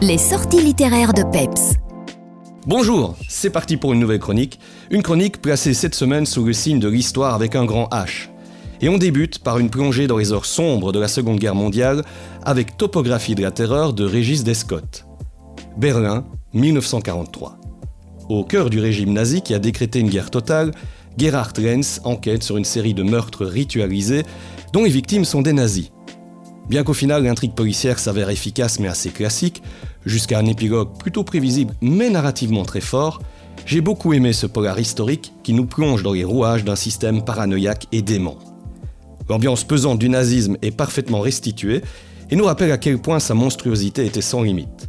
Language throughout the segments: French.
Les sorties littéraires de Peps. Bonjour, c'est parti pour une nouvelle chronique. Une chronique placée cette semaine sous le signe de l'histoire avec un grand H. Et on débute par une plongée dans les heures sombres de la Seconde Guerre mondiale avec Topographie de la terreur de Régis Descott. Berlin, 1943. Au cœur du régime nazi qui a décrété une guerre totale, Gerhard Lenz enquête sur une série de meurtres ritualisés dont les victimes sont des nazis. Bien qu'au final l'intrigue policière s'avère efficace mais assez classique, jusqu'à un épilogue plutôt prévisible mais narrativement très fort, j'ai beaucoup aimé ce polar historique qui nous plonge dans les rouages d'un système paranoïaque et dément. L'ambiance pesante du nazisme est parfaitement restituée et nous rappelle à quel point sa monstruosité était sans limite.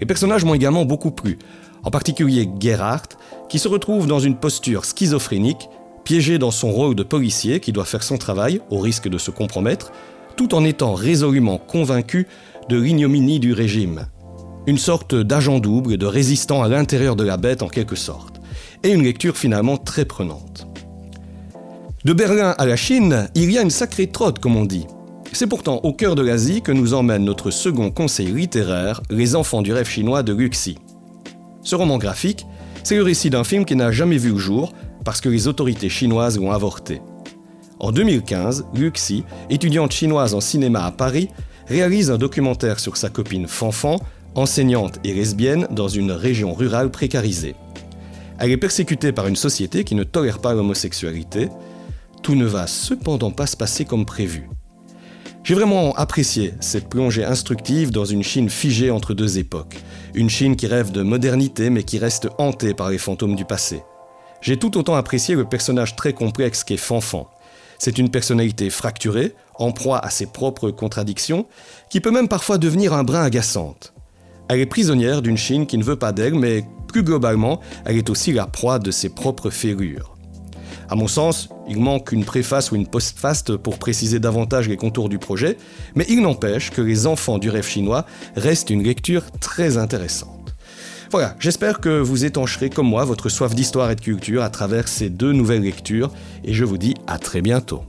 Les personnages m'ont également beaucoup plu, en particulier Gerhardt, qui se retrouve dans une posture schizophrénique, piégé dans son rôle de policier qui doit faire son travail au risque de se compromettre, tout en étant résolument convaincu de l'ignominie du régime. Une sorte d'agent double, de résistant à l'intérieur de la bête en quelque sorte, et une lecture finalement très prenante. De Berlin à la Chine, il y a une sacrée trotte comme on dit. C'est pourtant au cœur de l'Asie que nous emmène notre second conseil littéraire, Les enfants du rêve chinois de Luxi. Ce roman graphique, c'est le récit d'un film qui n'a jamais vu le jour parce que les autorités chinoises l'ont avorté. En 2015, Luxi, étudiante chinoise en cinéma à Paris, réalise un documentaire sur sa copine Fanfan, enseignante et lesbienne dans une région rurale précarisée. Elle est persécutée par une société qui ne tolère pas l'homosexualité. Tout ne va cependant pas se passer comme prévu. J'ai vraiment apprécié cette plongée instructive dans une Chine figée entre deux époques. Une Chine qui rêve de modernité mais qui reste hantée par les fantômes du passé. J'ai tout autant apprécié le personnage très complexe qu'est Fanfan. C'est une personnalité fracturée, en proie à ses propres contradictions, qui peut même parfois devenir un brin agaçante. Elle est prisonnière d'une Chine qui ne veut pas d'elle, mais plus globalement, elle est aussi la proie de ses propres férures. À mon sens, il manque une préface ou une postface pour préciser davantage les contours du projet, mais il n'empêche que Les enfants du rêve chinois restent une lecture très intéressante. Voilà, j'espère que vous étancherez comme moi votre soif d'histoire et de culture à travers ces deux nouvelles lectures, et je vous dis à très bientôt.